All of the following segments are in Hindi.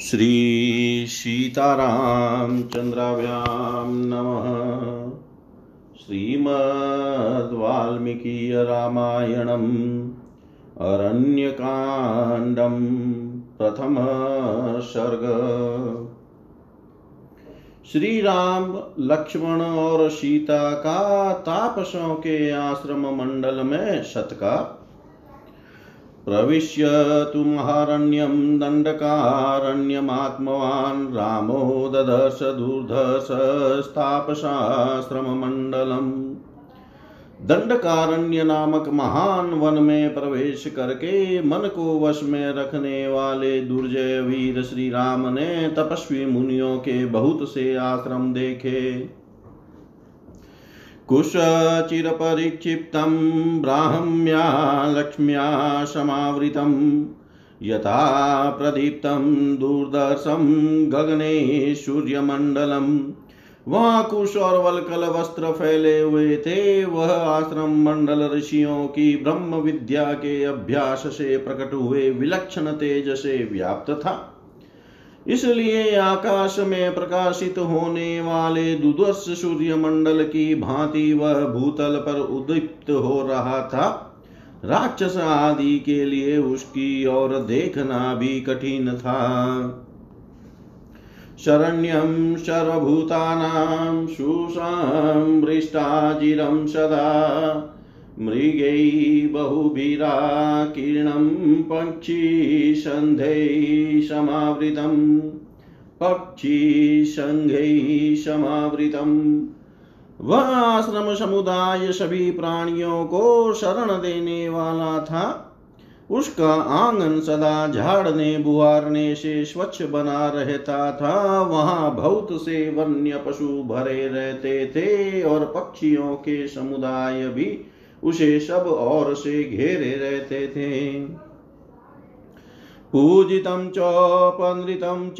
श्रीसीतारामचन्द्राभ्यां नमः। श्रीमद्वाल्मीकीयरामायणम् अरण्यकाण्डं प्रथमः सर्ग। श्री राम लक्ष्मण और सीता का तापसों के आश्रम मंडल में सत्कार प्रविश्य तु महारण्यं दण्डकारण्यमात्मवान् रामो ददर्श दुर्धर्षस्तापसाश्रममण्डलम् दंडकारण्य नामक महान वन में प्रवेश करके मन को वश में रखने वाले दुर्जय वीर श्री राम ने तपस्वी मुनियों के बहुत से आश्रम देखे। कुशचिरपरिक्षिप्तं ब्राह्म्या लक्ष्म्या समावृतं यथा प्रदीप्तं दुर्दर्शं गगने सूर्यमण्डलम्। वहाँ कुश और वलकल वस्त्र फैले हुए थे, वह आश्रम मंडल ऋषियों की ब्रह्म विद्या के अभ्यास से प्रकट हुए विलक्षण तेज से व्याप्त था। इसलिए आकाश में प्रकाशित होने वाले दुदर्श सूर्य मंडल की भांति वह भूतल पर उदीप्त हो रहा था। राक्षस आदि के लिए उसकी ओर देखना भी कठिन था। शरण्यं सर्वभूतानां सुसंवृष्टाजिरं सदा मृगै बहुभिराकीर्णं पक्षिसन्धैः समावृतं वह आश्रम समुदाय सभी प्राणियों को शरण देने वाला था। उसका आँगन सदा झाड़ने, बुहारने से स्वच्छ बना रहता था। वहाँ बहुत से वन्य पशु भरे रहते थे और पक्षियों के समुदाय भी उसे सब और से घेरे रहते थे। पूजितं चोपनृतं च,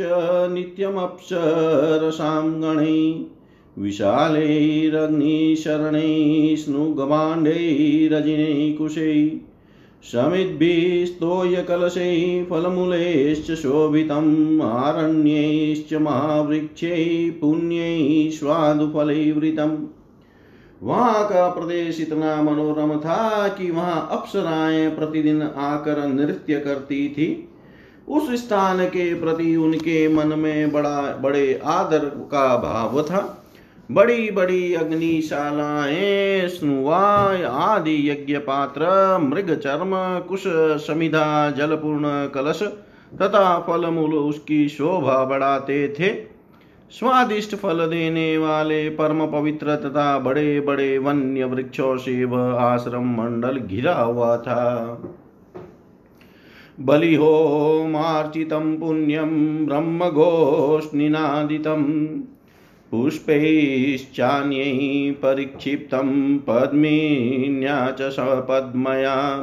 नित्यमप्सरसां गणै विशालैरग्निशरणैः स्नुगमाण्डैरजिनैः कुशैः शमिद्भिस्तोयकलशैः फलमूलैश्च शोभितम् आरण्यैश्च महावृक्षैः वहाँ का प्रदेश इतना मनोरम था कि वहाँ अप्सराएँ प्रतिदिन आकर नृत्य करती थी। उस स्थान के प्रति उनके मन में बड़ा, बड़े आदर का भाव था। बड़ी बड़ी अग्निशालाएँ, स्नुवाय आदि यज्ञ पात्र, मृग चर्म, कुश समिधा, जलपूर्ण कलश तथा फल मूल उसकी शोभा बढ़ाते थे। स्वादिष्ट फल देने वाले परम पवित्र तथा बड़े बड़े वन्य वृक्षों से वह आश्रम मंडल घिरा हुआ था। बलिहोमार्चितं पुण्यं ब्रह्मघोषनिनादितम् पुष्पैश्चान्यैः परिक्षिप्तं पद्मिन्या च सपद्मया।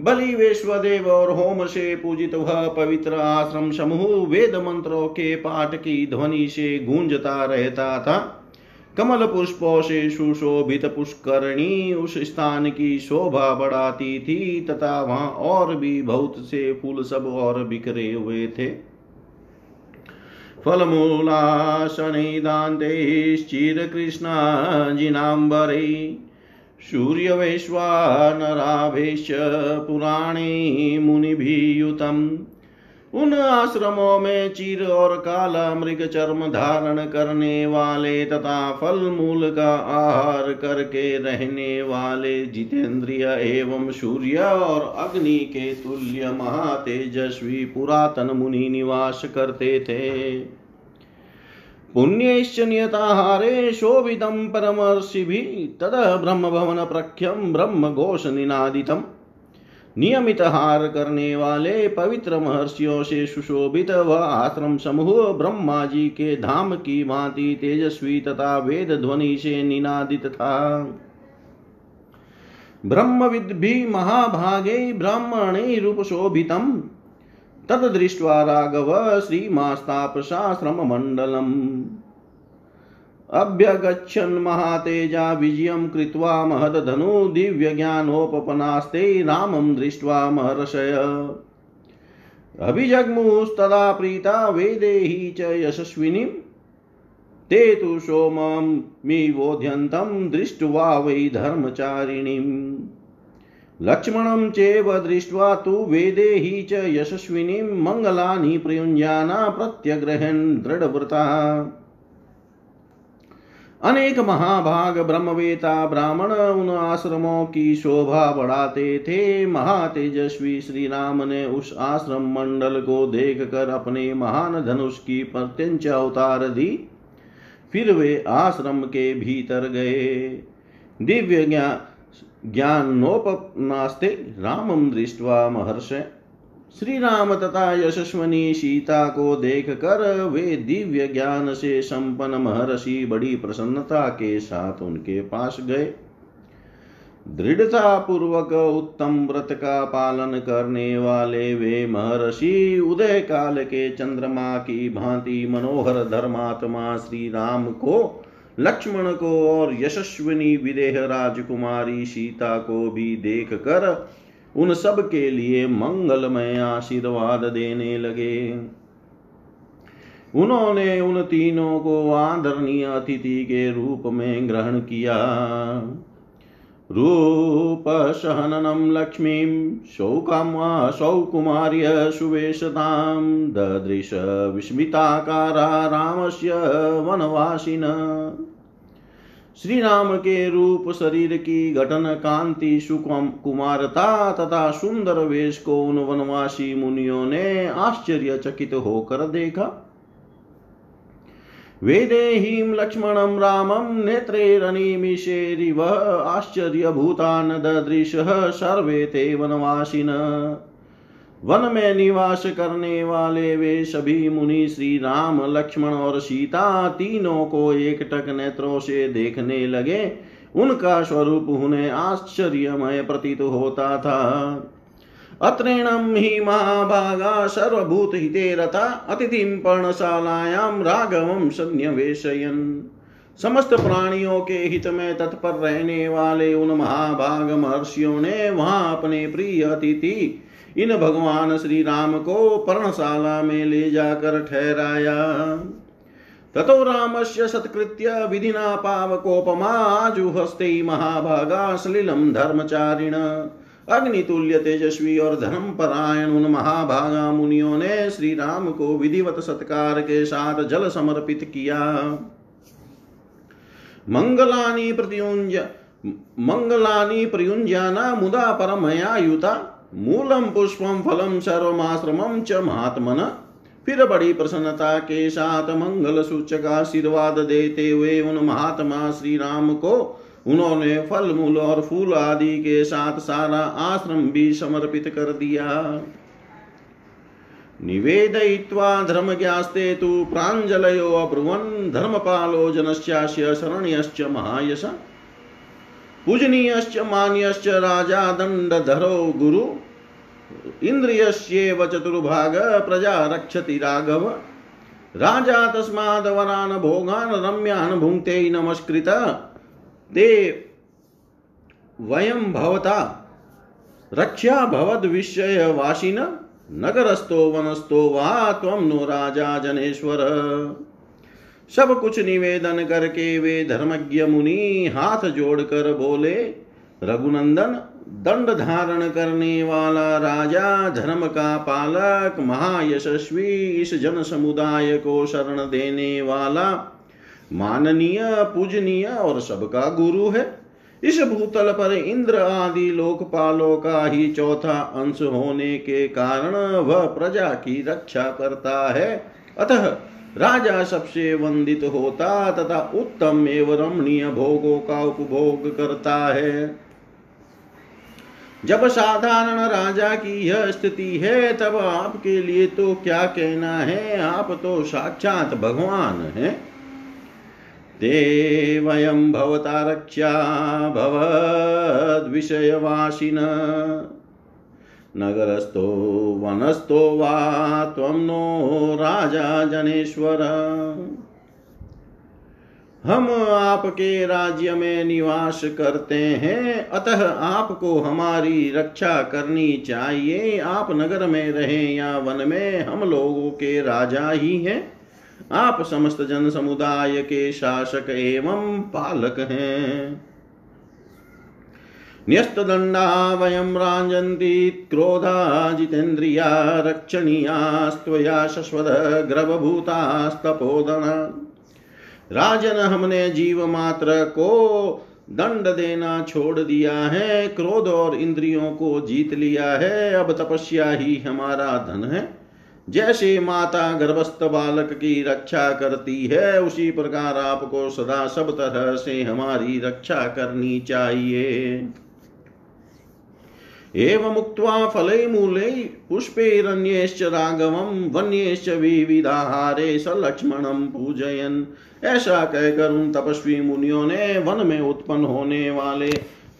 बलि वेश्वदेव और होम से पूजित वह पवित्र आश्रम समूह वेद मंत्रों के पाठ की ध्वनि से गूंजता रहता था। कमल पुष्पों से सुशोभित पुष्करणी उस स्थान की शोभा बढ़ाती थी, तथा वहाँ और भी बहुत से फूल सब और बिखरे हुए थे। फलमूलाशनिदान्तैश्चिरकृष्णाजिनाम्बरै सूर्यवैश्वानराभेश्च पुराणे मुनिभियुतम्। उन आश्रमों में चीर और काला मृग चर्म धारण करने वाले तथा फल मूल का आहार करके रहने वाले जितेंद्रिय एवं सूर्य और अग्नि के तुल्य महातेजस्वी पुरातन मुनि निवास करते थे। पुण्यश्च नियताहारे शोभितं परमर्षिभिः तद ब्रह्मभवन प्रख्यं ब्रह्मघोष निनादितम् नियमित हार करने वाले पवित्र महर्षियों से सुशोभित व आश्रम समूह ब्रह्मा जी के धाम की भांति तेजस्वी तथा वेद ध्वनि से निनादित था ब्रह्मविद भी महाभागे ब्राह्मणे रूप शोभितम तदृष्ट्वा राघव श्रीमास्तापशाश्रममण्डलम् अभ्यगच्छन् महातेजा विजयं कृत्वा महदधनु दिव्यज्ञानोपपनास्ते रामं दृष्ट्वा महर्षय। अभिजग्मुस्तदा प्रीता वेदेहि च यशस्विनीं। ते तु सोममिवोध्यन्तं दृष्ट्वा वै धर्मचारिणीम्। लक्ष्मणं चेव दृष्ट्वा तु वेदेहि च यशस्विनीं मङ्गलानि प्रयुञ्जाना प्रत्यग्रहन् दृढव्रता अनेक महाभाग ब्रह्मवेता ब्राह्मण उन आश्रमों की शोभा बढ़ाते थे। महातेजस्वी श्री राम ने उस आश्रम मंडल को देख कर अपने महान धनुष की प्रत्यंच अवतार दी। फिर वे आश्रम के भीतर गए। दिव्य ज्ञान ज्ञानोपनास्ते रामम दृष्टवा महर्ष। श्री राम तथा यशस्वनी सीता को देख कर वे दिव्य ज्ञान से संपन्न महर्षि बड़ी प्रसन्नता के साथ उनके पास गए। दृढ़ता पूर्वक उत्तम व्रत का पालन करने वाले वे महर्षि उदय काल के चंद्रमा की भांति मनोहर धर्मात्मा श्री राम को लक्ष्मण को और यशस्विनी विदेह राजकुमारी सीता को भी देख कर उन सब के लिए मंगलमय आशीर्वाद देने लगे। उन्होंने उन तीनों को आदरणीय अतिथि के रूप में ग्रहण किया। रूप सहननं लक्ष्मीं शौकामा सौकुमार्य सुवेशतां ददृश विस्मिताकारा रामस्य वनवासिन। श्री राम के रूप शरीर की घटन कांति सुकुम कुमारता तथा सुंदर वेश को उन वनवासी मुनियों ने आश्चर्यचकित होकर देखा। वेदेहीं लक्ष्मणं रामं नेत्रैरनिमिषेरिव आश्चर्यभूतान् ददृशः सर्वे ते वनवासिन। वन में निवास करने वाले वे सभी मुनि श्री राम, लक्ष्मण और सीता तीनों को एक टक नेत्रों से देखने लगे। उनका स्वरूप उन्हें आश्चर्यमय प्रतीत होता था। अत्रेणम ही महाभागा सर्वभूत हिते रथा राघवम सन्निवेशयन। समस्त प्राणियों के हित में तत्पर रहने वाले उन महाभाग महर्षियों ने वहाँ अपने प्रिय अतिथि, इन भगवान श्री राम को पर्णशाला में ले जाकर ठहराया। ततो रामस्य सत्कृत्य विधिना पावकोपमा आजुहस्ते महाभागा सलिलम धर्मचारिण। अग्नितुल्य तेजस्वी और धर्म परायण उन महाभागा मुनियों ने श्री राम को विधिवत सत्कार के साथ जल समर्पित किया। मंगलानी प्रत्युंज, मंगलानी प्रयुंजाना मुदा परमया युता मूलम पुष्पम फलम सर्वमाश्रमम च महात्मन। फिर बड़ी प्रसन्नता के साथ मंगल सूचक आशीर्वाद देते हुए उन महात्मा श्री राम को उन्होंने फल, मूल और फूल आदि के साथ सारा आश्रम भी समर्पित कर दिया। निवेदयित्वा धर्मज्ञास्ते तु प्राञ्जलयो अब्रुवन् धर्मपालो जनश्चास्य शरण्यश्च महायश। पूजनीयश्च मान्यश्च राजा दण्डधरो गुरु। इन्द्रियस्येव चतुर्भाग प्रजा रक्षति राघव। राजा तस्माद् वरान् भोगान् रम्यान् भुङ्क्ते नमस्कृत। ते वयं भवता रक्षा भवद विषय भवद्विषयवासिन नगरस्थो वनस्थो वा त्वं नो राजा जनेश्वर। सब कुछ निवेदन करके वे धर्मज्ञ मुनि हाथ जोड़कर बोले, रघुनंदन, दंड धारण करने वाला राजा, धर्म का पालक, महायशस्वी, इस जन समुदाय को शरण देने वाला माननीय, पूजनीय और सबका गुरु है। इस भूतल पर इंद्र आदि लोकपालों का ही चौथा अंश होने के कारण वह प्रजा की रक्षा करता है। अतः राजा सबसे वंदित होता तथा उत्तम एवं रमणीय भोगों का उपभोग करता है। जब साधारण राजा की यह स्थिति है, तब आपके लिए तो क्या कहना है? आप तो साक्षात भगवान हैं। ते वयं भवता रक्षा भवद्विषयवासिन। नगरस्थो, वनस्थो वा त्वं नो राजा जनेश्वर। हम आपके राज्य में निवास करते हैं, अतः आपको हमारी रक्षा करनी चाहिए। आप नगर में रहें या वन में, हम लोगों के राजा ही हैं। आप समस्त जन समुदाय के शासक एवं पालक हैं। न्यस्तदण्डा वयं राजन्ति, क्रोधा जितेन्द्रिया रक्षणीयास्त्वया शश्वतग्रवभूतास्तपोदना राजन, हमने जीव मात्र को दंड देना छोड़ दिया है, क्रोध और इंद्रियों को जीत लिया है, अब तपस्या ही हमारा धन है। जैसे माता गर्भस्थ बालक की रक्षा करती है, उसी प्रकार आपको सदा सब तरह से हमारी रक्षा करनी चाहिए। एवमुक्त्वा फलै मूलै पुष्पैरन्यैश्च राघवं, वन्यैश्च विविधाहारे स लक्ष्मणं पूजयन्। ऐसा कहकर उन तपस्वी मुनियों ने वन में उत्पन्न होने वाले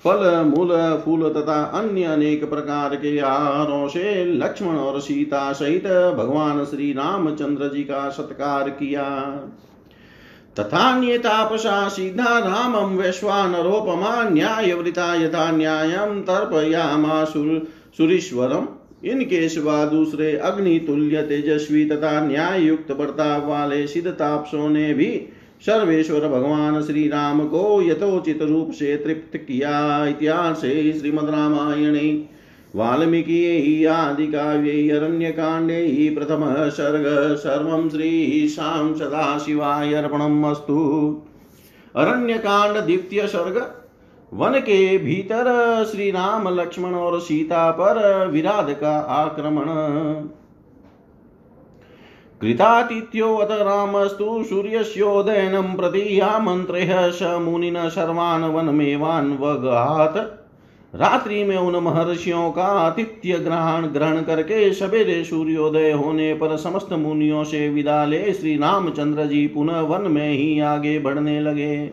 फल, मूल, फूल तथा अन्य अनेक प्रकार के आहारों से लक्ष्मण और सीता सहित भगवान श्री रामचंद्र जी का सत्कार किया। तथा तापसा, सीधा रामं वैश्वानरोपमा न्यायवृता यथा न्यायं, तर्पयामा सुरीश्वरम् इनके सिवा दूसरे अग्नि, तुल्य, तेजस्वी तथा न्याय युक्त बर्ताव वाले सिद्ध तापसों ने भी सर्वेश्वर भगवान श्री राम को यथोचित रूप से तृप्त किया इतिहास श्रीमद रामायणे वाल्मीकि आदि काव्ये अरण्य कांडे प्रथम सर्ग, सर्व श्री शाम सदा शिवाय अर्पणम अस्तु। अरण्य कांड द्वितीय सर्ग वन के भीतर श्री राम लक्ष्मण और सीता पर विराध का आक्रमण। कृतातिथ्योऽथ रामस्तु सूर्यस्योदयनं प्रति आमन्त्र्य स मुनिन सर्वान् वनमेवान्वगात् रात्रि में उन महर्षियों का आतिथ्य ग्रहण ग्रहण करके सवेरे सूर्योदय होने पर समस्त मुनियों से विदा ले श्री रामचंद्र जी पुनः वन में ही आगे बढ़ने लगे।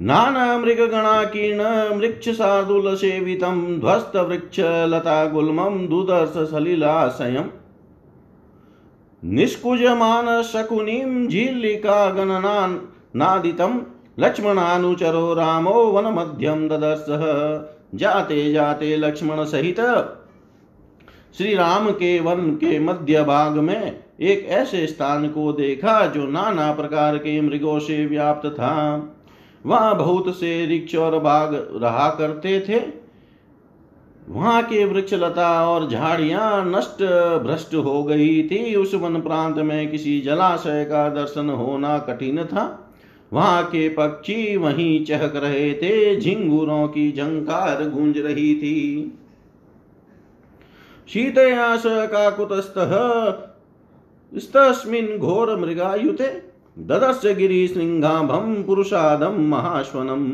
नाना मृगगणाकीर्ण मृक्षशार्दूलसेवितं ध्वस्तवृक्षलतागुल्मं दुदर्श सलिलाशयम् निष्कुजमानशकुनिं झील्लिकागणनादितं लक्ष्मणानुचरो रामो वनमध्यं ददर्शः। जाते जाते लक्ष्मण सहित श्री राम के वन के मध्य भाग में एक ऐसे स्थान को देखा जो नाना प्रकार के मृगों से व्याप्त था। वहाँ बहुत से वृक्ष और बाग रहा करते थे। वहाँ के वृक्ष लता और झाड़ियाँ नष्ट, भ्रष्ट हो गई थी। उस वन प्रांत में किसी जलाशय का दर्शन होना कठिन था। वहाँ के पक्षी वहीं चहक रहे थे। झिंगुरों की झंकार गूंज रही थी। शीतयास का कुतस्थ स्तस्मिन् घोर मृगायुते गिरी श्रृंगाभम पुरुषादम महाश्वनम।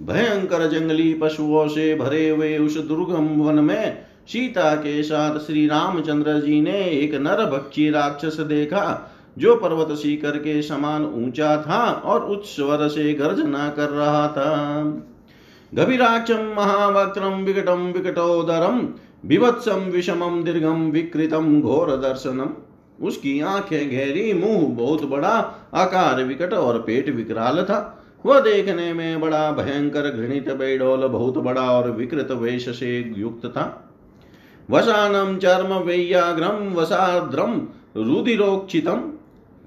भयंकर जंगली पशुओं से भरे हुए उस दुर्गम वन में सीता के साथ श्री रामचंद्र जी ने एक नर भक्षी राक्षस देखा, जो पर्वत सीकर के समान ऊँचा था और उच्च स्वर से गर्जना कर रहा था। गभीराक्षम महावक्रम विकटम विकटोदरम विवत्सम विषमम दीर्घम विकृतम घोर दर्शनम उसकी आँखें गहरी, मुँह बहुत बड़ा, आकार विकट और पेट विकराल था। वह देखने में बड़ा भयंकर, घृणित, बेडोल, बहुत बड़ा और विकृत वेश से युक्त था। वसानम चर्म वेयाग्रम वसाद्रम रुधिरोक्षितम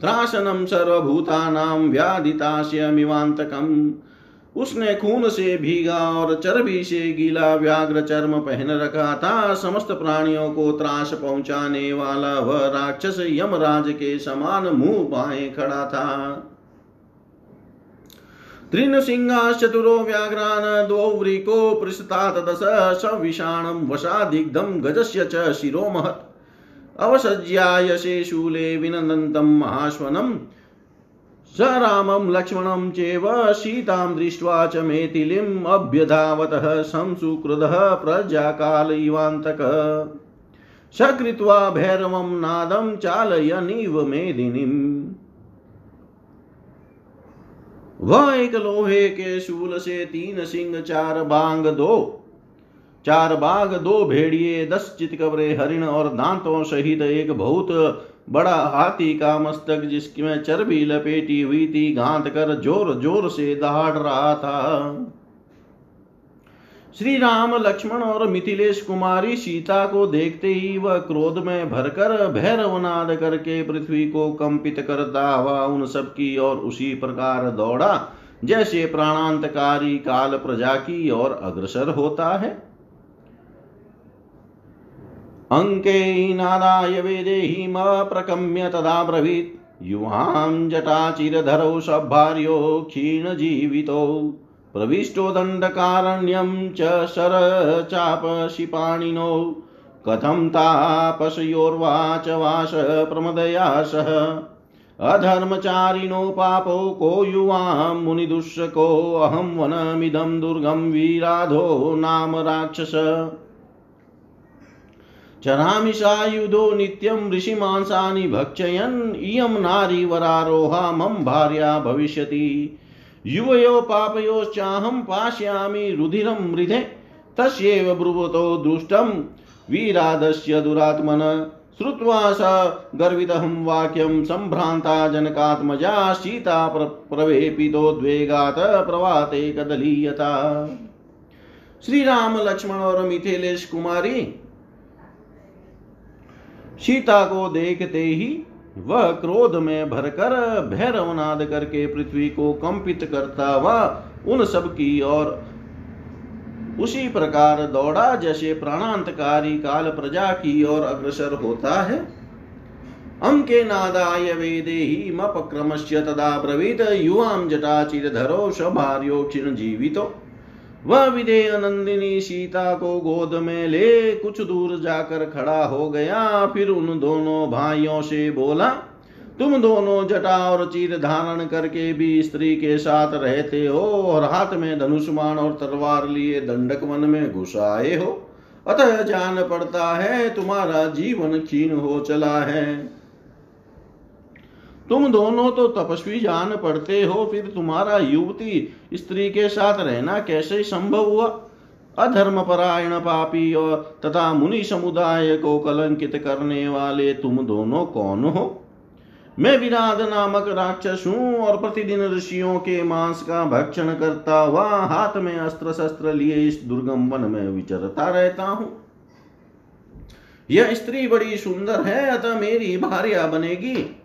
त्रासनम सर्वभूतानाम व्याधितास्यमिवांतकम उसने खून से भीगा और चर्बी से गीला व्याघ्र चर्म पहन रखा था। समस्त प्राणियों को त्रास पहुँचाने वाला वह राक्षस यमराज के समान मुँह पाए खड़ा था। त्रिन सिंहा चतुरो व्याघ्रान द्वौव्रीको पृष्ठात् दश सविषाणं वशादिग्धं गजस्य च शिरो महत् अवसज्याय शूले विनन्दन्तं महाश्वनम् स रामं लक्ष्मणं चेव सीतां दृष्ट्वा च मेथिलीम् अभ्यधावतः संसुकृतः प्रजाकाल इवान्तक। स कृत्वा भैरवं नादं चालयनीव मेदिनीम्। वह एक लोहे के शूल से तीन सिंह चार बांग दो। चार बाघ दो भेड़िए, दस चितकबरे, हरिण और दांतों सहित एक बहुत बड़ा हाथी का मस्तक जिसकी में चर्बी लपेटी हुई थी, घात कर ज़ोर ज़ोर से दहाड़ रहा था। श्री राम लक्ष्मण और मिथिलेश कुमारी सीता को देखते ही वह क्रोध में भरकर भैरवनाद करके पृथ्वी को कंपित करता हुआ उन सब की ओर उसी प्रकार दौड़ा, जैसे प्राणांतकारी काल प्रजा की और अग्रसर होता है। अङ्के नादाय वेदेहिमप्रकम्य तदा ब्रवीत्। युवां जटाचिरधरौ सभार्यो क्षीणजीवितौ प्रविष्टो दण्डकारण्यं च शरचापशिपाणिनो। कथं तापसयोर्वाच वास प्रमदया सह? अधर्मचारिणो पापो को युवां मुनिदुष्को अहं वनमिदं दुर्गं वीराधो नाम राक्षस। चरामि सायुधो नित्यं ऋषिमांसानि भक्षयन्। इयं नारी वरारोहा मम भार्या भविष्यति। युवयो पापयोश्चाहं पास्यामि रुधिरं मृधे, तस्यैव ब्रुवतो दुष्टं। वीरादस्य दुरात्मन, श्रुत्वा स गर्वितहं वाक्यं, सम्भ्रान्ता जनकात्मजा, सीता प्र प्रवेपितोद्वेगात् प्रवाते कदलीयता। श्री राम लक्ष्मण और मिथिलेश कुमारी, सीता को देखते ही वह क्रोध में भरकर भैरवनाद करके पृथ्वी को कंपित करता हुआ उन सब की ओर उसी प्रकार दौड़ा जैसे प्राणांतकारी काल प्रजा की ओर अग्रसर होता है। अंके नादाय वेदे ही मपक्रमश्य तदा ब्रवीत युवाम जटाचिरधरो सभार्यो क्षीण जीवितो वह विदेह नंदिनी सीता को गोद में ले कुछ दूर जाकर खड़ा हो गया। फिर उन दोनों भाइयों से बोला, तुम दोनों जटा और चीर धारण करके भी स्त्री के साथ रहते हो और हाथ में धनुष्मान और तलवार लिए दंडक वन में घुस आए हो। अतः जान पड़ता है, तुम्हारा जीवन क्षीण हो चला है। तुम दोनों तो तपस्वी जान पड़ते हो, फिर तुम्हारा युवती स्त्री के साथ रहना कैसे संभव हुआ? अधर्म परायण पापी और तथा मुनि समुदाय को कलंकित करने वाले तुम दोनों कौन हो? मैं विराध नामक राक्षस हूँ और प्रतिदिन ऋषियों के मांस का भक्षण करता हुआ हाथ में अस्त्र शस्त्र लिए इस दुर्गम वन में विचरता रहता हूँ। यह स्त्री बड़ी सुंदर है, अतः मेरी भार्या बनेगी।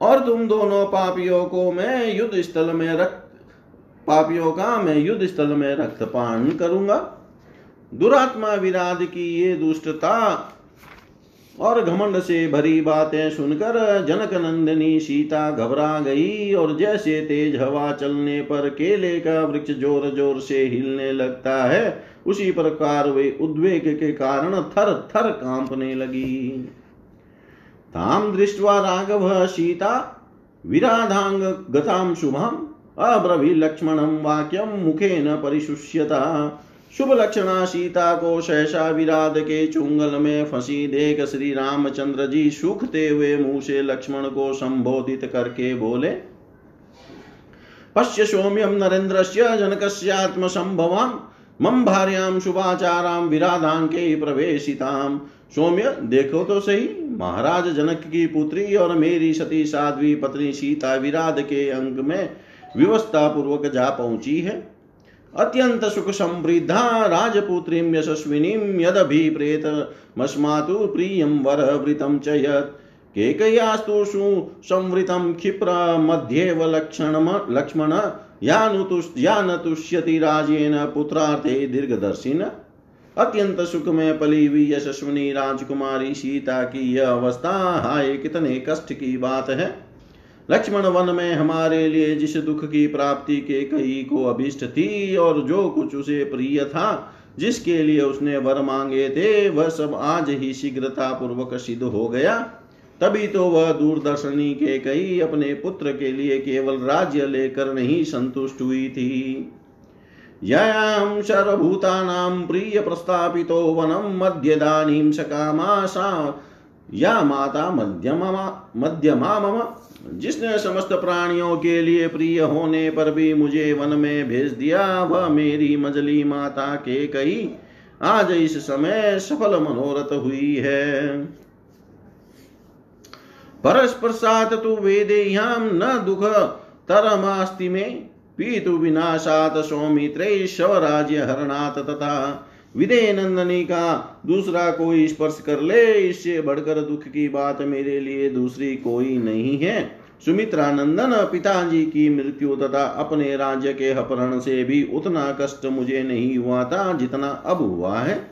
और तुम दोनों पापियों को मैं युद्ध स्थल में रक्त पापियों का मैं युद्ध स्थल में रक्तपान करूँगा। दुरात्मा विराध की ये दुष्टता और घमंड से भरी बातें सुनकर जनक नंदिनी सीता घबरा गई और जैसे तेज हवा चलने पर केले का वृक्ष ज़ोर ज़ोर से हिलने लगता है, उसी प्रकार वे उद्वेग के कारण थर थर कांपने लगी। ताम दृष्टवा राघव सीता, विराधांग गतां शुभम अब्रवी लक्ष्मणं वाक्यम मुखेन परिशुष्यता। शुभ लक्षणा सीता को सहसा विराद के चुंगल में फंसी देख श्री रामचंद्र जी सूखते हुए मुँह से लक्ष्मण को संबोधित करके बोले। पश्य सौम्यम नरेन्द्र से संभवाम मम भार्याम शुभाचाराम विराधांके प्रवेशिताम। सौम्य, देखो तो सही, महाराज जनक की पुत्री और मेरी सती साध्वी पत्नी सीता विराध के अंग में व्यवस्था पूर्वक जा पहुँची है। अत्यंत सुख समृद्धा राजपुत्री यशस्विनीम यदभिप्रेत मस्मातु प्रियम वर वृतम च यत्। केकयास्तु संवृतं क्षिप्र मध्येव लक्षण लक्ष्मण तुष्यति राजेन पुत्रार्थे दीर्घदर्शिन। अत्यंत सुख में पली हुई यशस्विनी राजकुमारी सीता की यह अवस्था, हाय, कितने कष्ट की बात है। लक्ष्मण वन में हमारे लिए जिस दुख की प्राप्ति के कई को अभिष्ट थी और जो कुछ उसे प्रिय था, जिसके लिए उसने वर मांगे थे, वह सब आज ही शीघ्रता पूर्वक सिद्ध हो गया। तभी तो वह दूरदर्शनी के कई अपने पुत्र के लिए केवल राज्य लेकर नहीं संतुष्ट हुई थी। ययां सर्वभूतानां प्रियप्रस्थापितो वनं मध्यदानीं सकामा सा या माता मध्यमा मध्यमा मम जिसने समस्त प्राणियों के लिए प्रिय होने पर भी मुझे वन में भेज दिया, वह मेरी मजली माता के कई। आज इस समय सफल मनोरथ हुई है। परस्पर सात तु वेदेय्यां न दुख, तरमास्ति में पीतु विनाशात सौमित्रे शवराज्य हरणात तथा विदे नंदनी का दूसरा कोई स्पर्श कर ले, इससे बढ़कर दुख की बात मेरे लिए दूसरी कोई नहीं है। सुमित्रा नंदन, पिताजी की मृत्यु तथा अपने राज्य के अपहरण से भी उतना कष्ट मुझे नहीं हुआ था जितना अब हुआ है।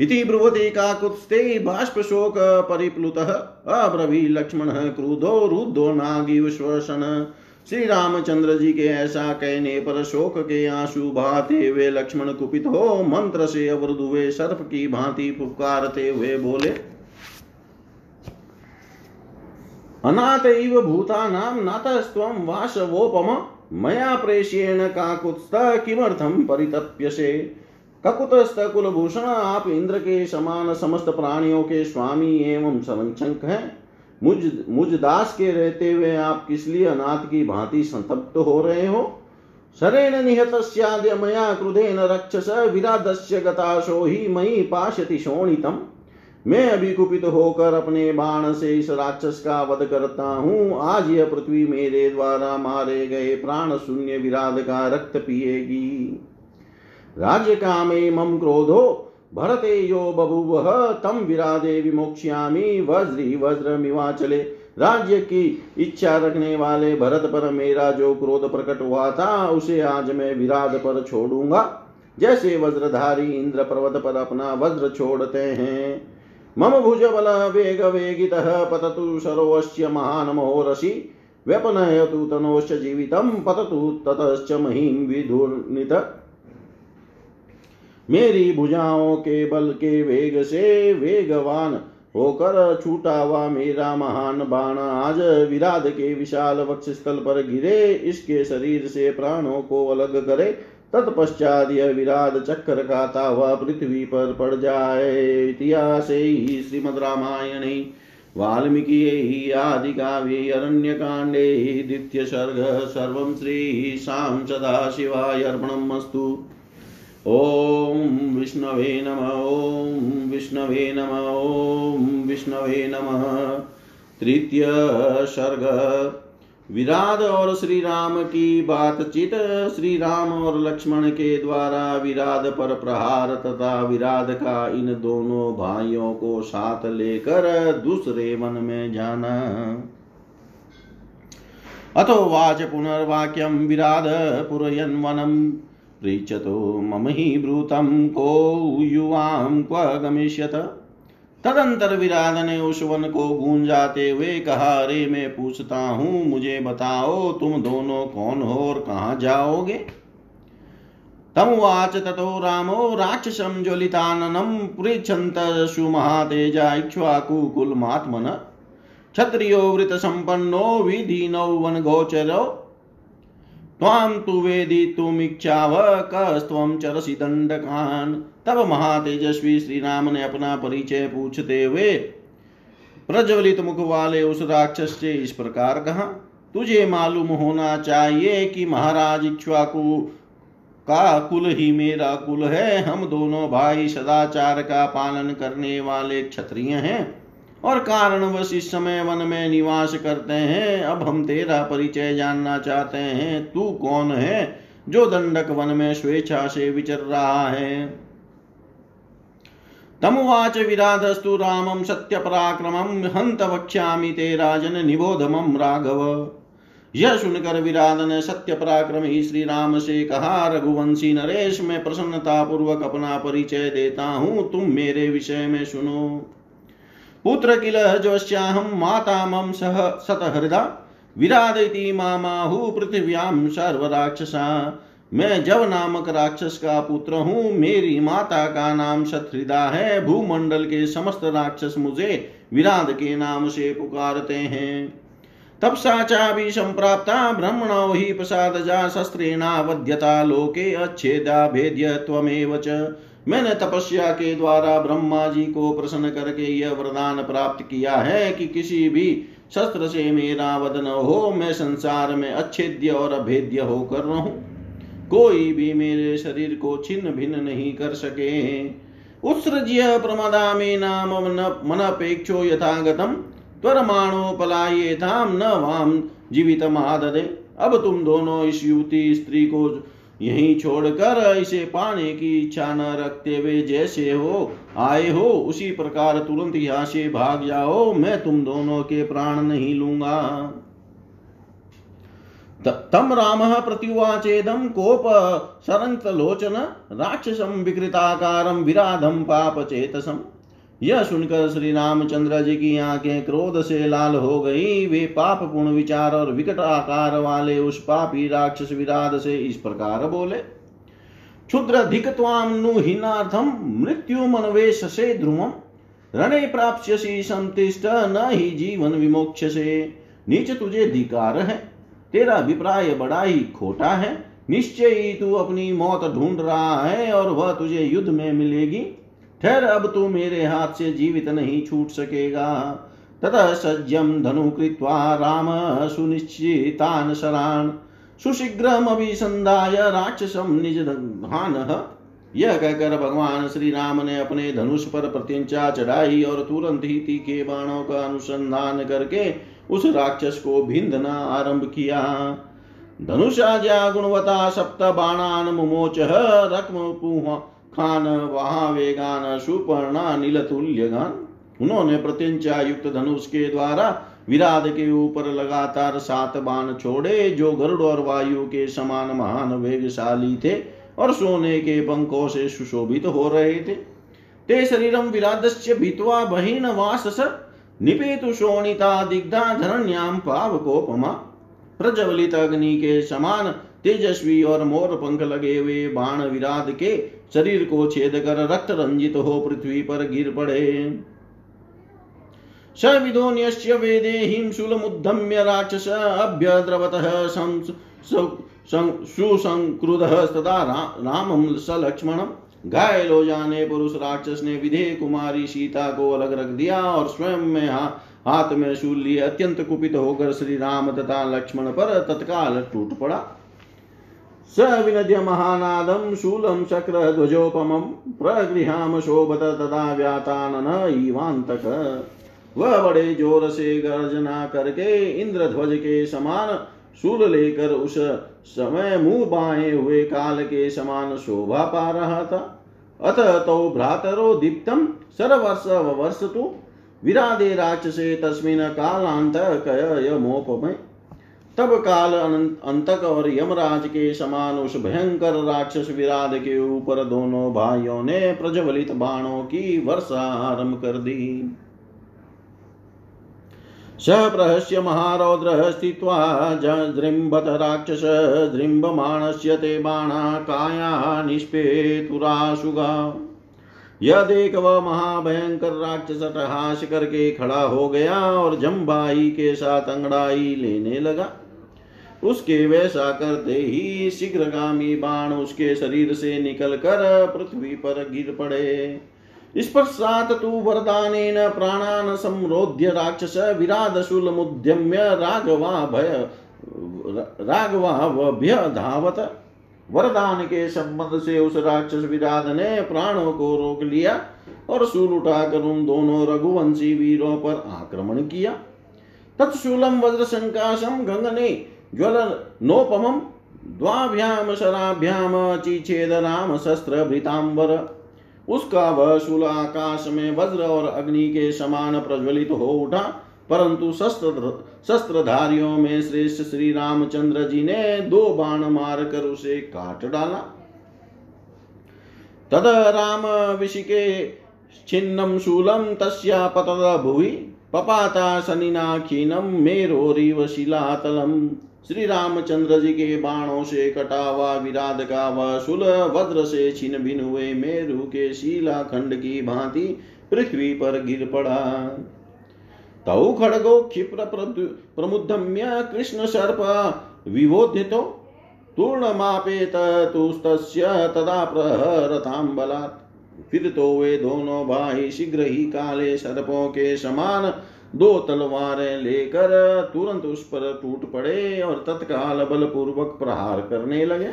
इति ब्रुवते काकुत्स्ते बाष्पशोक परिप्लुतः अब्रवी लक्ष्मण, क्रुधो रुद्धो नागिव श्वसन श्री रामचंद्र जी के ऐसा कहने पर शोक के आँसू बहाते हुए लक्ष्मण कुपित हो मंत्र से अवरुद्ध हुए सर्प की भांति पुकारते हुए बोले अनाथ इव भूतानां नातस्त्वं वासवोपम, मया प्रेष्येण काकुत्स्थ किमर्थं परितप्यसे? ककुतस्थ कुलभूषण आप इंद्र के समान समस्त प्राणियों के स्वामी एवं संरक्षक हैं। मुझ मुझ दास के रहते हुए आप किस लिए अनाथ की भांति संतप्त हो रहे हो? शरेण निहत मया क्रुधेन रक्षस विरादस्य गताशो ही मई पाशति शोणितम। मैं अभी कुपित होकर अपने बाण से इस राक्षस का वध करता हूँ। आज यह पृथ्वी मेरे द्वारा मारे गए प्राण शून्य विराध का रक्त पिएगी। राज्य कामे मम क्रोधो भरते यो बभुव तम विरादे विमोक्ष्यामी, वज्री वज्रमिवाचले। राज्य की इच्छा रखने वाले भरत पर मेरा जो क्रोध प्रकट हुआ था, उसे आज मैं विराट पर छोड़ूँगा। जैसे वज्रधारी इंद्र पर्वत पर अपना वज्र छोड़ते हैं। मम भुज बल वेग वेगित, पततु सरोवश्य महान मोहरसी व्यपनयतु तनोश्च जीवितम पततु ततश्च महीम विधुर्नित मेरी भुजाओं के बल के वेग से वेगवान होकर छूटा हुआ मेरा महान बाण आज विराध के विशाल वक्ष स्थल पर गिरे। इसके शरीर से प्राणों को अलग करे। तत्पश्चात यह विराट चक्कर खाता हुआ पृथ्वी पर पड़ जाए। इतिहास ही श्रीमद रामायण, वाल्मीकि आदि काव्ये अरण्य कांडे द्वितीय सर्ग, सर्व श्री शाम सदा शिवाय अर्पणमस्तु ॐ विष्णवे नम ॐ विष्णवे नम ॐ विष्णवे नमः। तृतीय सर्ग। विराट और श्री राम की बातचीत श्री राम और लक्ष्मण के द्वारा विराट पर प्रहार तथा विराट का इन दोनों भाइयों को साथ लेकर दूसरे वन में जाना। अथो वाच पुनर्वाक्यम विराट पुरयन वनम। पृच्छतो मम ही ब्रूतं को युवां क्व गमिष्यत। तदंतर विराध ने उस वन को गूंजाते हुए कहा, अरे, मैं पूछता हूँ, मुझे बताओ, तुम दोनों कौन हो और कहाँ जाओगे? तमुवाच ततो रामो, राक्षसं ज्वलिताननं पृच्छन्त सुमहातेजा इक्ष्वाकुकुलमात्मन क्षत्रियो वृत वृतसम्पन्नो विधीनौ वनगोचरो त्वां तु वेदितुमिच्छाव कस्त्वं चरसि दंडकान तब महातेजस्वी श्री राम ने अपना परिचय पूछते हुए प्रज्वलित मुख वाले उस राक्षस से इस प्रकार कहा, तुझे मालूम होना चाहिए कि महाराज इक्ष्वाकु का कुल ही मेरा कुल है। हम दोनों भाई सदाचार का पालन करने वाले क्षत्रिय हैं। और कारणवश इस समय वन में निवास करते हैं। अब हम तेरा परिचय जानना चाहते हैं। तू कौन है जो दंडक वन में स्वेच्छा से विचर रहा है? तमुवाच विराधस्तु रामम सत्य पराक्रमम हंत वक्ष्यामि ते राजन निबोधमम राघव। यह सुनकर विराध ने सत्य पराक्रम ही श्री राम से कहा, रघुवंशी नरेश, मैं प्रसन्नता पूर्वक अपना परिचय देता हूँ। तुम मेरे विषय में सुनो। पुत्र किल जोश्याहं माता मम सह सतहृदा विरादति मामाहु पृथिव्याम सर्वराक्षसा। मैं जब नामक राक्षस का पुत्र हूँ, मेरी माता का नाम सतहृदा है। भूमंडल के समस्त राक्षस मुझे विराद के नाम से पुकारते हैं। तब साचा भी संप्राप्ता, ब्रह्मणो ही प्रसाद जा शस्त्रेणा वध्यता लोके अच्छेदा भेद्य त्वमेव च। मैंने तपस्या के द्वारा ब्रह्मा जी को प्रसन्न करके यह वरदान प्राप्त किया है कि किसी भी शस्त्र से मेरा वदन हो, मैं संसार में अच्छेद्य और अभेद्य होकर रहूँ। कोई भी मेरे शरीर को छिन्न भिन्न नहीं कर सके। उत्सृज्य प्रमदामे नाम मनपेक्षो यथागतम त्वरमाणो पलायेताम न वाम जीवित आददे। अब तुम दोनों इस युवती स्त्री को यहीं छोड़कर इसे पाने की इच्छा न रखते हुए जैसे हो, आए हो, उसी प्रकार तुरंत यहाँ से भाग जाओ, मैं तुम दोनों के प्राण नहीं लूँगा। तम राम प्रत्युवाचेदम कोप लोचन राक्षसम विकृताकारम विराधम पाप चेतसम यह सुनकर श्री रामचंद्र जी की आँखें क्रोध से लाल हो गई। वे पाप पूर्ण विचार और विकट आकार वाले उस पापी राक्षस विराध से इस प्रकार बोले, क्षुद्र धिक्वाम मृत्यु मनवेश से ध्रुवम रणे प्राप्स्यसी संतिष्ट न ही जीवन विमोक्ष से नीच तुझे धिकार है, तेरा अभिप्राय बड़ा ही खोटा है। निश्चय ही तू अपनी मौत ढूंढ रहा है और वह तुझे युद्ध में मिलेगी। ठहर, अब तू मेरे हाथ से जीवित नहीं छूट सकेगा। ततः सज्जम धनु कृत्वा राम, सुनिश्चितान शरान सुशीघ्रमभिसंधाय राक्षसम निज धान यह कहकर भगवान श्री राम ने अपने धनुष पर प्रत्यंचा चढ़ाई और तुरंत ही तीखे बाणों का अनुसंधान करके उस राक्षस को भिंदना आरंभ किया। धनुषाजा गुणवता सप्त बाणान मुमोच रक्म खान, वहा वेगान, सुपर्णा नीलतुल्य गान उन्होंने प्रत्यंचा युक्त धनुष के द्वारा विराट के ऊपर लगातार सात बाण छोड़े, जो गरुड़ और वायु के समान महान वेगशाली थे और सोने के पंखों से सुशोभित हो रहे थे। ते शरीरम विरादस्य भित्वा बहिन वास निपेतु शोणिता दिग्धा धरण्याम पावकोपमा। प्रज्वलित अग्नि के समान तेजस्वी और मोर पंख लगे हुए बाण विराट के शरीर को छेद कर रक्त रंजित हो पृथ्वी पर गिर पड़े। स विदोन्यस्य वेदे हिंशूलमुद्धम्य राक्षस अभ्यद्रवतः सुसंक्रुधः तदा रामं स लक्ष्मणम् घायल हो जाने पर उस राक्षस ने विधेय कुमारी सीता को अलग रख दिया और स्वयं में हा, हाथ में शूल लिए अत्यंत कुपित होकर श्री राम तथा लक्ष्मण पर तत्काल टूट पड़ा। स विनद्य महानादम शूलम शक्र ध्वजोपम प्रगृहाम शोभत तदा व्यातानन ईवांतक वह बड़े ज़ोर से गर्जना करके इंद्र ध्वज के समान शूल लेकर उस समय मुँह बाए हुए काल के समान शोभा पा रहा था। अत तो भ्रातरो दीप्तम सर्वर्ष वर्ष तो विरादे राक्षसे तस्मिन कालांत कय मोपमय तब काल अंतक और यमराज के समान उस भयंकर राक्षस विराद के ऊपर दोनों भाइयों ने प्रज्वलित बाणों की वर्षा आरंभ कर दी। स प्रहस्य महारौद्रः स्थित्वा जृम्भत राक्षस दृम्बमाणस्य ते बाणा काया निष्पेतुराशुगा। यह देख वह महाभयंकर राक्षस अटहास करके खड़ा हो गया और जम्बाई के साथ अंगड़ाई लेने लगा। उसके वैसा करते ही शीघ्रगामी बाण उसके शरीर से निकल कर पृथ्वी पर गिर पड़े। इस पश्चात तु वरदानेन प्राणान संरोध्य राक्षस मुद्यम्य राघवा भय राघवाभ्य धावत। वरदान के संबंध से उस राक्षस विराध ने प्राणों को रोक लिया और शूल उठाकर उन दोनों रघुवंशी वीरों पर आक्रमण किया। तत्शूलम वज्र संकाशम गंगने ज्वल नोपम द्वाभ्याम शराभ्याम चिछेद राम शस्त्र भृतांबर उसका वह शूल आकाश में वज्र और अग्नि के समान प्रज्वलित हो उठा, परंतु शस्त्र शस्त्रधारियों में श्रेष्ठ श्री रामचंद्र जी ने दो बाण मार कर उसे काट डाला। तद राम विशिके छिन्नम शूलम तस्या पतद भुवि, पपाता शनिना क्षीणम मेरोरिव शिलातलम। श्री रामचंद्र जी के बाणों से कटा हुआ विराद का वह शूल वज्र से छिन भिन हुए मेरु के शीला खंड की भांति पृथ्वी पर गिर पड़ा। तौ खड़गो क्षिप्र प्रमुदम्य कृष्ण सर्प, विवोधितो तूर्णमापेत तुस्तस्य तदा प्रहरताम बलात् फिर तो वे दोनों भाई शीघ्र ही काले सर्पों के समान दो तलवारें लेकर तुरंत उस पर टूट पड़े और तत्काल बलपूर्वक प्रहार करने लगे।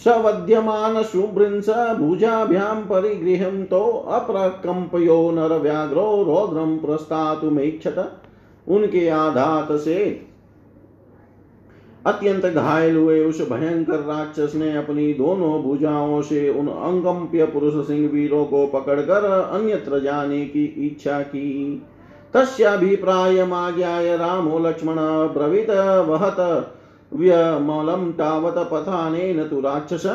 सवध्यमान सुभृंस भुजाभ्यां परिगृहं तो अप्रकम्पयो नरव्याघ्रो रौद्रं प्रस्तातुमेक्षत उनके आधात से अत्यंत घायल हुए उस भयंकर राक्षस ने अपनी दोनों भुजाओं से उन अंगम्प्य पुरुष सिंह वीरों को पकड़कर अन्यत्र जाने की इच्छा की। तस्याभिप्रायमाज्ञाय रामो लक्ष्मण ब्रवीत वहत व्यमलं तावत् पथानेन तु राक्षस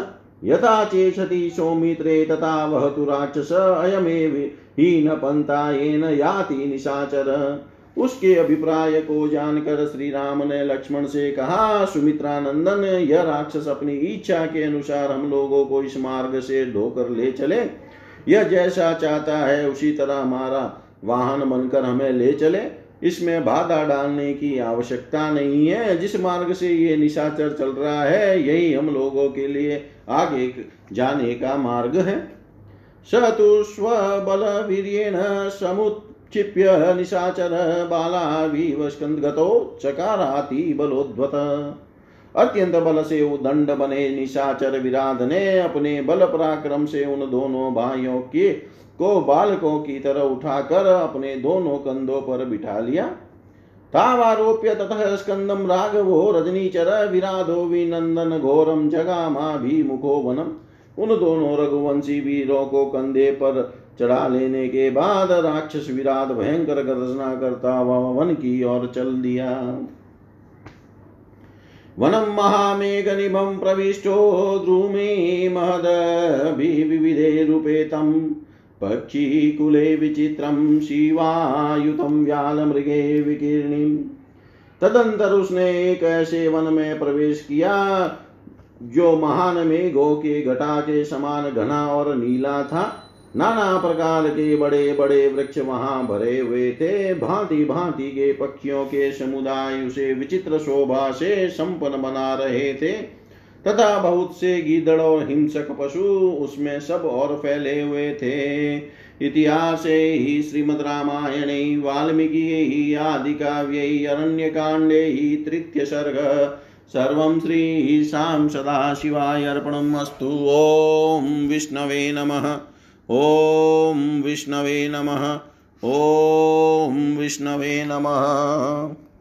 यथा चेषति सौमित्रे तथा वह तु राक्षस अयमेव हीनपन्था येन याति निशाचर। उसके अभिप्राय को जानकर श्री राम ने लक्ष्मण से कहा सुमित्रा नंदन यह राक्षस अपनी इच्छा के अनुसार हम लोगों को इस मार्ग से ढोकर ले चले। यह जैसा चाहता है उसी तरह हमारा वाहन बनकर हमें ले चले। इसमें बाधा डालने की आवश्यकता नहीं है। जिस मार्ग से ये निशाचर चल रहा है, यही हम लोगों के लिए आगे जाने का मार्ग है। स तो स्वबल वीर समुत् क्षिप्य निशाचर बालावीव स्कंदगतो चकाराति बलोद्वत। अत्यंत बल से दंड बने निशाचर विराध ने अपने बल पराक्रम से उन दोनों भाइयों के को बालकों की तरह उठाकर अपने दोनों कंधों पर बिठा लिया। तावारोप्य ततः स्कंदम राघवो रजनीचर विराधो विनंदन घोरम जगामा भी मुखो वनम उन दोनों रघुवंशी वीरों को कंधे पर चढ़ा लेने के बाद राक्षस विराट भयंकर गर्जना करता वन की ओर चल दिया। वनम महामेघ निभम प्रविष्टो द्रुमे महदभिविधे रूपे तम पक्षीकुले विचित्रं शिवायुतं व्यालमृगे विकीर्णिम् तदंतर उसने एक ऐसे वन में प्रवेश किया, जो महान मेघों के घटा के समान घना और नीला था। नाना प्रकार के बड़े बड़े वृक्ष वहाँ भरे हुए थे। भांति भांति के पक्षियों के समुदाय उसे विचित्र शोभा से संपन्न बना रहे थे। तथा बहुत से गीदड़ और हिंसक पशु उसमें सब और फैले हुए थे। इतिहास ही, श्रीमद रामायण, वाल्मीकि आदि काव्य अरण्य कांडे ही, तृतीय सर्ग। सर्व श्री शाम सदा शिवाय अर्पणम् अस्तु। ॐ विष्णवे नमः। ॐ विष्णवे नमः। ॐ विष्णवे नमः।